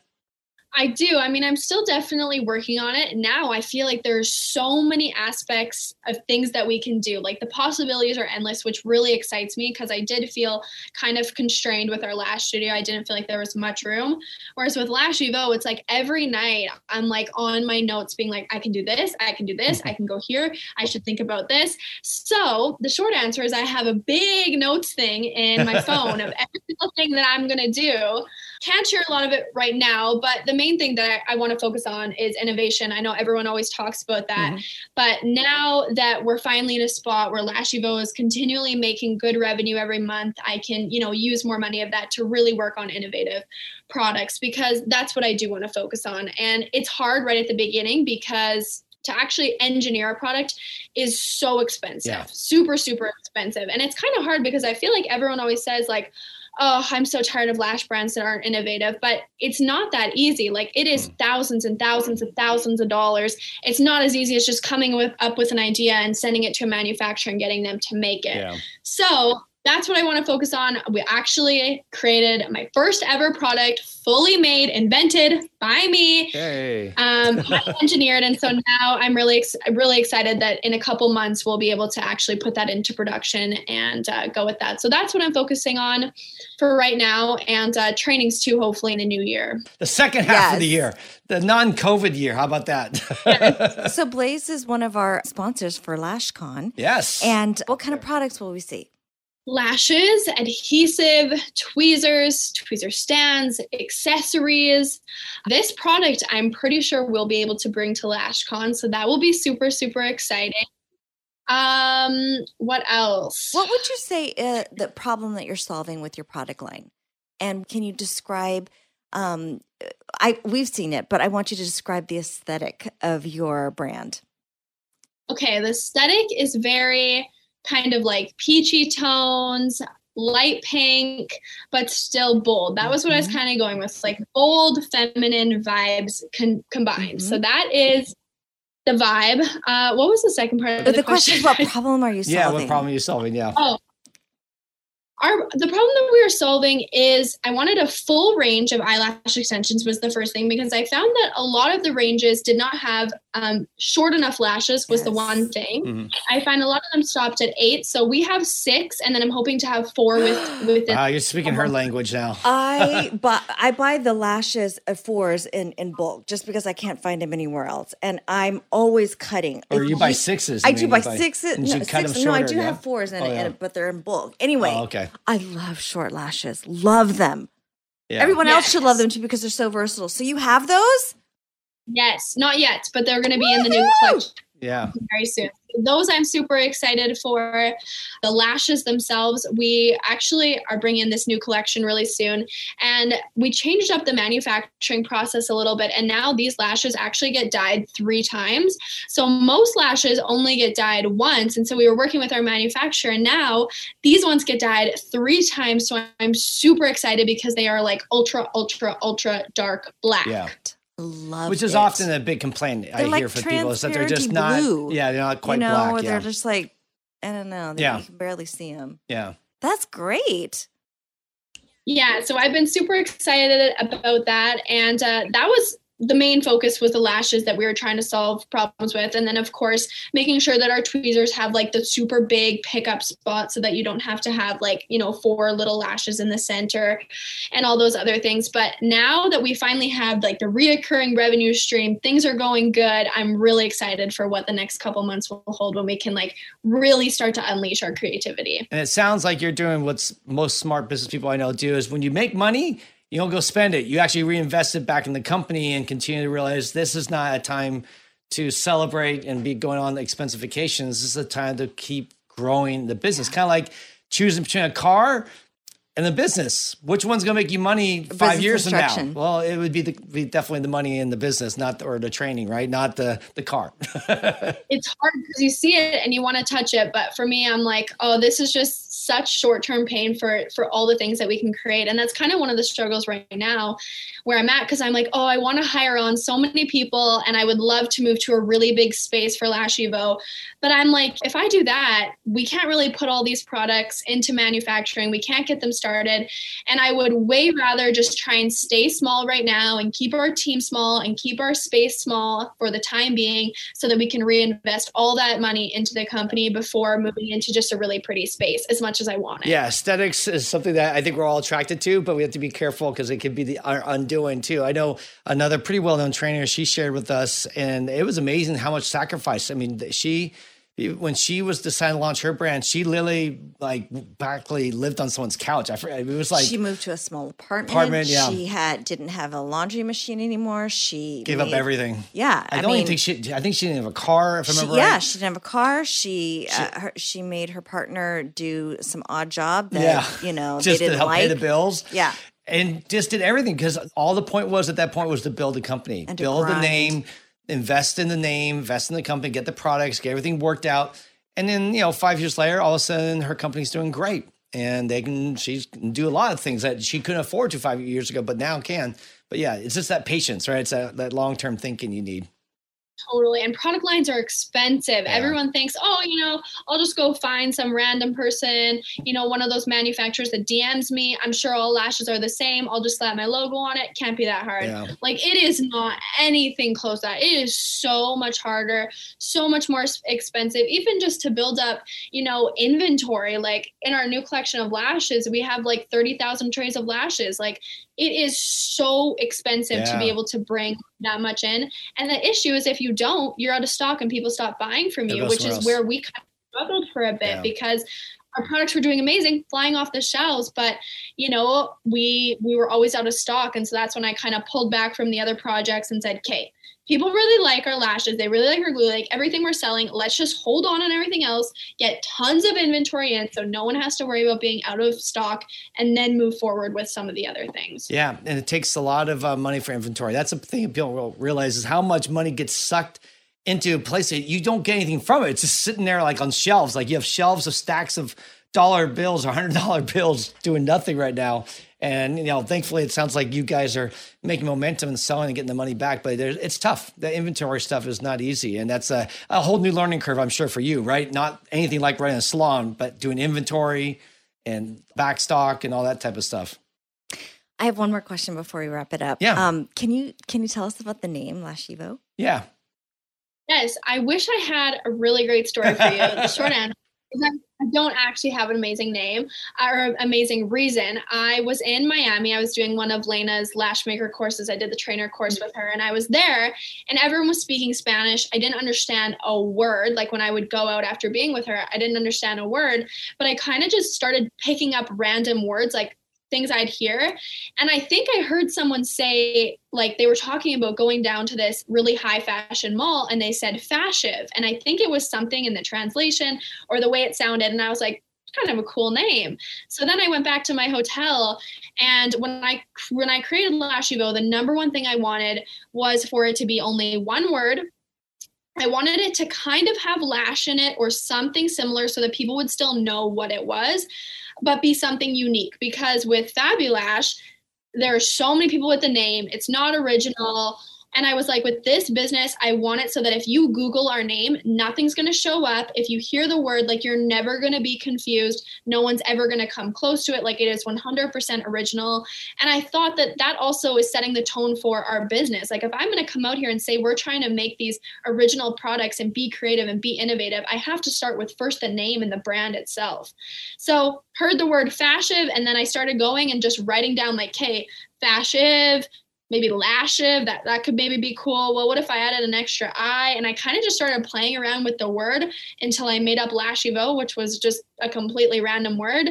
I do. I mean, I'm still definitely working on it. Now I feel like there's so many aspects of things that we can do. Like the possibilities are endless, which really excites me because I did feel kind of constrained with our last studio. I didn't feel like there was much room. Whereas with Lashivo, it's like every night I'm like on my notes being like, I can do this, I can do this, I mm-hmm. can go here, I should think about this. So the short answer is I have a big notes thing in my phone of every single thing that I'm gonna do. Can't share a lot of it right now, but the main thing that I, I want to focus on is innovation. I know everyone always talks about that, Mm-hmm. but now that we're finally in a spot where Lashivo is continually making good revenue every month, I can, you know, use more money of that to really work on innovative products because that's what I do want to focus on. And it's hard right at the beginning because to actually engineer a product is so expensive, Yeah. super, super expensive. And it's kind of hard because I feel like everyone always says, like, oh, I'm so tired of lash brands that aren't innovative. But it's not that easy. Like it is hmm. thousands and thousands and thousands of dollars. It's not as easy as just coming with, up with an idea and sending it to a manufacturer and getting them to make it. Yeah. So that's what I want to focus on. We actually created my first ever product, fully made, invented by me Hey. um, engineered, and so now I'm really ex- really excited that in a couple months we'll be able to actually put that into production and uh, go with that. So that's what I'm focusing on for right now, and uh, trainings too, hopefully in the new year. The second half of the year, the non COVID year. How about that? So Blaze is one of our sponsors for LashCon. yes. And what kind of products will we see? Lashes, adhesive, tweezers, tweezer stands, accessories. This product I'm pretty sure we'll be able to bring to LashCon, so that will be super super exciting. Um, what else? What would you say uh, the problem that you're solving with your product line? And can you describe um I we've seen it, but I want you to describe the aesthetic of your brand. Okay, the aesthetic is very kind of like peachy tones, light pink, but still bold. That was what I was Mhm. kind of going with, like bold feminine vibes con- combined. So that is the vibe. Uh, what was the second part of But the, the question is what problem are you solving? Yeah, what problem are you solving? Yeah. Oh, our the problem that we were solving is I wanted a full range of eyelash extensions was the first thing because I found that a lot of the ranges did not have um, short enough lashes was the one thing. Mhm. I find a lot of them stopped at eight, so we have six, and then I'm hoping to have four with within. Wow, you're speaking her language now. I buy I buy the lashes at fours in in bulk just because I can't find them anywhere else, and I'm always cutting. Or If you buy sixes. I mean, do you buy sixes. No, cut six- them no, I do yeah? have fours in Oh, it, yeah. and- but they're in bulk. Anyway, Oh, okay. I love short lashes. Love them. Yeah. Everyone else should love them too because they're so versatile. So you have those? Yes, not yet, but they're going to be in the new collection yeah. very soon. Those I'm super excited for. The lashes themselves, we actually are bringing this new collection really soon. And we changed up the manufacturing process a little bit. And now these lashes actually get dyed three times. So most lashes only get dyed once. And so we were working with our manufacturer. And now these ones get dyed three times. So I'm super excited because they are like ultra, ultra, ultra dark black. Yeah. Love Which is it. often a big complaint I They're like hear from people is that they're just not. blue, Yeah, they're not quite you know, black. or Yeah. they're just like I don't know. They, Yeah. You can barely see them. yeah. That's great. Yeah, so I've been super excited about that. And uh, that was the main focus was the lashes that we were trying to solve problems with. And then, of course, making sure that our tweezers have like the super big pickup spot so that you don't have to have like, you know, four little lashes in the center and all those other things. But now that we finally have like the reoccurring revenue stream, things are going good. I'm really excited for what the next couple months will hold when we can like really start to unleash our creativity. And it sounds like you're doing what's most smart business people I know do is when you make money, you don't go spend it. You actually reinvest it back in the company and continue to realize this is not a time to celebrate and be going on expensive vacations. This is a time to keep growing the business. Kind of like choosing between a car and the business. Which one's going to make you money five business years from now? Well, it would be, the, be definitely the money in the business, not or the training, right? Not the the car. it's hard because you see it and you want to touch it but for me i'm like oh this is just such short-term pain for for all the things that we can create and that's kind of one of the struggles right now where i'm at because i'm like oh i want to hire on so many people and i would love to move to a really big space for lashivo but i'm like if i do that we can't really put all these products into manufacturing we can't get them started and i would way rather just try and stay small right now and keep our team small and keep our space small for the time being so that we can reinvest all that money into the company before moving into just a really pretty space as much as I want it. Yeah, aesthetics is something that I think we're all attracted to, but we have to be careful because it could be the undoing too. I know another pretty well known trainer she shared with us, and it was amazing how much sacrifice. I mean, she when she was deciding to launch her brand, she literally like practically lived on someone's couch. I forget, it was like she moved to a small apartment. Apartment, yeah. She had didn't have a laundry machine anymore. She gave up everything. Yeah, I, I, don't mean, even think she. I think she didn't have a car. If I she, remember yeah, right. she didn't have a car. She uh, her, she made her partner do some odd job that Yeah. you know just to help like. pay the bills. Yeah, and just did everything because all the point was at that point was to build a company, And build the grind. name, invest in the name, invest in the company, get the products, get everything worked out, and then you know five years later, all of a sudden her company's doing great, and they can she can do a lot of things that she couldn't afford to five years ago, but now can. But yeah, it's just that patience, right? It's that, that long term thinking you need. Totally. And product lines are expensive. Everyone thinks, oh, you know, I'll just go find some random person, you know, one of those manufacturers that DMs me. I'm sure all lashes are the same. I'll just slap my logo on it. Can't be that hard. Yeah. Like it is not anything close to that. It is so much harder, so much more expensive, even just to build up, you know, inventory. Like in our new collection of lashes, we have like 30,000 trays of lashes. Like it is so expensive to be able to bring that much in. And the issue is if you don't, you're out of stock and people stop buying from you, which is else. where we kind of struggled for a bit Yeah. because our products were doing amazing, flying off the shelves, but you know, we we were always out of stock, and so that's when I kind of pulled back from the other projects and said, "Okay, people really like our lashes. They really like our glue, like everything we're selling. Let's just hold on on everything else, get tons of inventory in so no one has to worry about being out of stock, and then move forward with some of the other things. Yeah. And it takes a lot of uh, money for inventory. That's the thing people will realize is how much money gets sucked into a place that you don't get anything from it. It's just sitting there like on shelves. Like you have shelves of stacks of dollar bills or hundred dollar bills doing nothing right now. And you know, thankfully, it sounds like you guys are making momentum and selling and getting the money back. But it's tough. The inventory stuff is not easy, and that's a, a whole new learning curve, I'm sure, for you. Right? Not anything like running a salon, but doing inventory and back stock and all that type of stuff. I have one more question before we wrap it up. Yeah. Um, can you can you tell us about the name Lashivo? Yeah. Yes, I wish I had a really great story for you. The short answer is I don't actually have an amazing name uh, or amazing reason. I was in Miami. I was doing one of Lena's lash maker courses. I did the trainer course with her, and I was there, and everyone was speaking Spanish. I didn't understand a word. Like when I would go out after being with her, I didn't understand a word, but I kind of just started picking up random words like things I'd hear. And I think I heard someone say, like, they were talking about going down to this really high fashion mall and they said fashive. And I think it was something in the translation or the way it sounded. And I was like, kind of a cool name. So then I went back to my hotel and when I when I created Lashivo, the number one thing I wanted was for it to be only one word. I wanted it to kind of have lash in it or something similar so that people would still know what it was but be something unique because with Fabulash, there are so many people with the name. It's not original. And I was like, with this business, I want it so that if you Google our name, nothing's going to show up. If you hear the word, like you're never going to be confused. No one's ever going to come close to it. Like it is 100% original. And I thought that that also is setting the tone for our business. Like if I'm going to come out here and say we're trying to make these original products and be creative and be innovative, I have to start with first the name and the brand itself. So heard the word fashive, and then I started going and just writing down like, hey, fashive, maybe lashive that that could maybe be cool. Well what if i added an extra i and i kind of just started playing around with the word until i made up lashivo which was just a completely random word.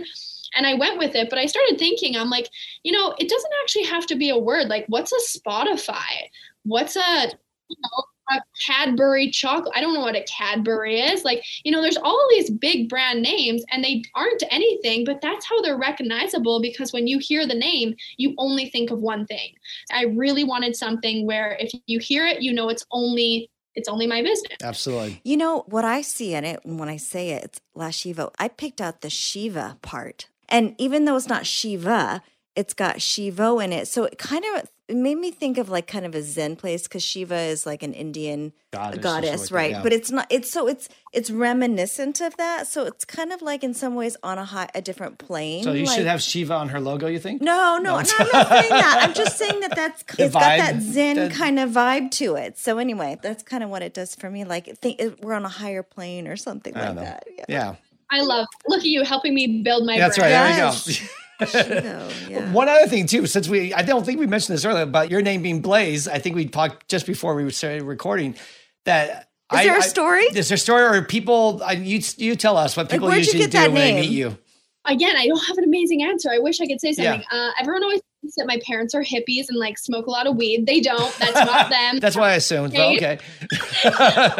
And i went with it but i started thinking i'm like you know it doesn't actually have to be a word. Like what's a spotify? What's a you know, a Cadbury chocolate. I don't know what a Cadbury is. Like, you know, there's all these big brand names and they aren't anything, but that's how they're recognizable because when you hear the name, you only think of one thing. I really wanted something where if you hear it, you know it's only it's only my business. Absolutely. You know what I see in it when I say it, it's Lashivo. I picked out the Shiva part. And even though it's not Shiva, it's got Shivo in it. So it kind of it made me think of like kind of a Zen place because Shiva is like an Indian goddess, goddess right? That, yeah. But it's not. It's so it's it's reminiscent of that. So it's kind of like in some ways on a high a different plane. So you like, should have Shiva on her logo. You think? No, no, no. no I'm not saying that. I'm just saying that that's it's got that Zen that, kind of vibe to it. So anyway, that's kind of what it does for me. Like think we're on a higher plane or something like know. that. Yeah. yeah. I love. Look at you helping me build my. That's brand. right. There you go. yeah. One other thing too, since we I don't think we mentioned this earlier about your name being Blaze. I think we talked just before we started recording that. Is I, there a story? I, is there a story or people? I, you you tell us what people like, usually do when name? they meet you. Again, I don't have an amazing answer. I wish I could say something. Yeah. Uh, everyone always thinks that my parents are hippies and like smoke a lot of weed. They don't. That's not them. That's why I assumed. Okay. okay.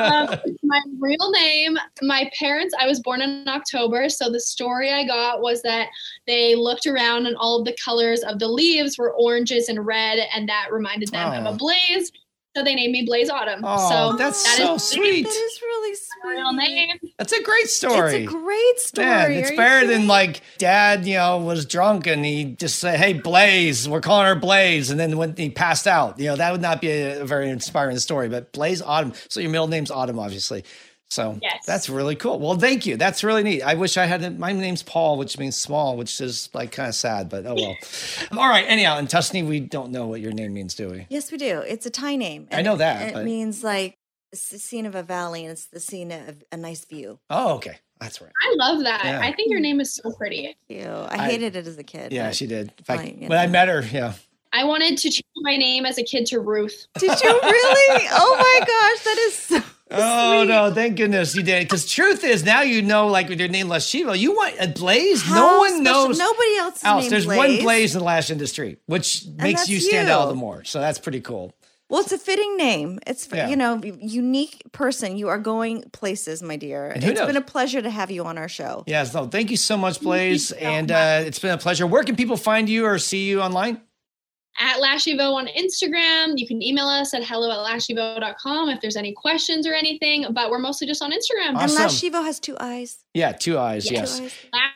um, my real name. My parents. I was born in October, so the story I got was that they looked around and all of the colors of the leaves were oranges and red, and that reminded them oh. of a oh. blaze. So they named me Blaze Autumn. Oh, so that's that so sweet. That is really sweet. Real name. That's a great story. It's a great story. Man, it's Are better than like dad, you know, was drunk and he just said, "Hey, Blaze, we're calling her Blaze," and then when he passed out, you know, that would not be a, a very inspiring story. But Blaze Autumn. So your middle name's Autumn, obviously. So yes. that's really cool. Well, thank you. That's really neat. I wish I had my name's Paul, which means small, which is like kind of sad, but oh well. All right. Anyhow, in Tusnee, we don't know what your name means, do we? Yes, we do. It's a Thai name. I know that. It, but... means like it's the scene of a valley and it's the scene of a nice view. Oh, okay. That's right. I love that. Yeah. I think your name is so pretty. Thank you. I, I hated it as a kid. Yeah, she did. Fact, when I met her, yeah. I wanted to change my name as a kid to Ruth. Did you really? oh my gosh, that is so Oh no! Thank goodness you did. Because truth is, now you know, like with your name Lashivo, you want a Blaze. How no one special- knows. Nobody else. else. There's Blaze. one Blaze in the lash industry, which makes you stand out you. all the more. So that's pretty cool. Well, it's a fitting name. It's Yeah. you know unique person. You are going places, my dear. And It's knows? been a pleasure to have you on our show. Yes. No. Thank you so much, Blaze, so and uh, it's been a pleasure. Where can people find you or see you online? At Lashivo on Instagram. You can email us at hello at lashivo.com if there's any questions or anything, but we're mostly just on Instagram. And Awesome. Lash Shivo has two eyes. Yeah, two eyes. Yeah. Yes. Two eyes. Lash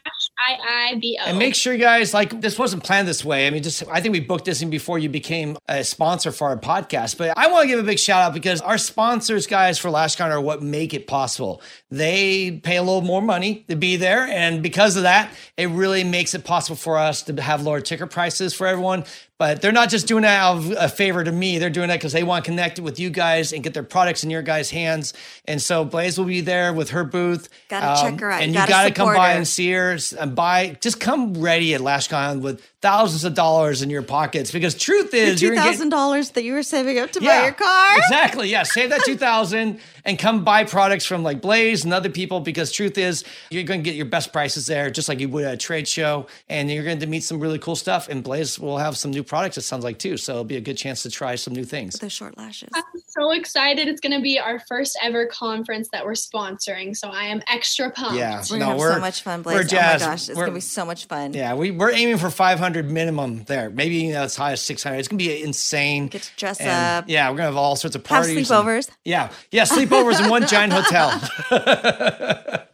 I I B O. And make sure, you guys, like this wasn't planned this way. I mean, just I think we booked this in before you became a sponsor for our podcast. But I want to give a big shout out because our sponsors, guys, for LashCon are what make it possible. They pay a little more money to be there, and because of that, it really makes it possible for us to have lower ticket prices for everyone. But they're not just doing that out of a favor to me. They're doing that because they want to connect with you guys and get their products in your guys' hands. And so Blaze will be there with her booth. Um, Gotta check her out. And You gotta got to come by her. and Sears and buy. Just come ready at LashCon with thousands of dollars in your pockets because truth is Two you're gonna get- thousand dollars that you were saving up to buy your car. Exactly. Yeah. Save that 2000 and come buy products from like Blaze and other people because truth is you're going to get your best prices there, just like you would at a trade show. And you're going to meet some really cool stuff. And Blaze will have some new products, it sounds like too. So it'll be a good chance to try some new things. The short lashes. I'm so excited. It's going to be our first ever conference that we're sponsoring. So I am extra pumped. Yeah. We're No, gonna have we're- so much fun, we're Blaze. Oh my gosh, it's gonna be so much fun. Yeah, we, we're aiming for 500 minimum there. Maybe you know, as high as 600. It's going to be insane. Get to dress And, up. Yeah, we're going to have all sorts of Have parties. and- sleepovers. Yeah, yeah, sleepovers in one giant hotel.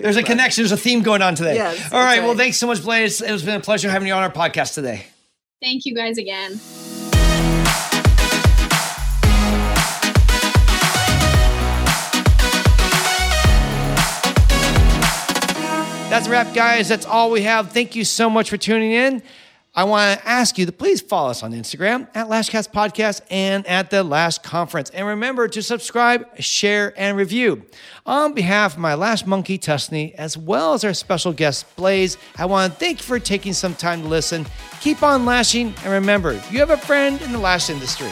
There's a connection. There's a theme going on today. Yes, All right. that's Well, thanks so much, Blaze. It has been a pleasure having you on our podcast today. Thank you guys again. That's a wrap, guys. That's all we have. Thank you so much for tuning in. I want to ask you to please follow us on Instagram at Lashcast Podcast and at the Lash Conference. And remember to subscribe, share, and review. On behalf of my Lash Monkey, Tusnee, as well as our special guest, Blaze, I want to thank you for taking some time to listen. Keep on lashing, and remember, you have a friend in the lash industry.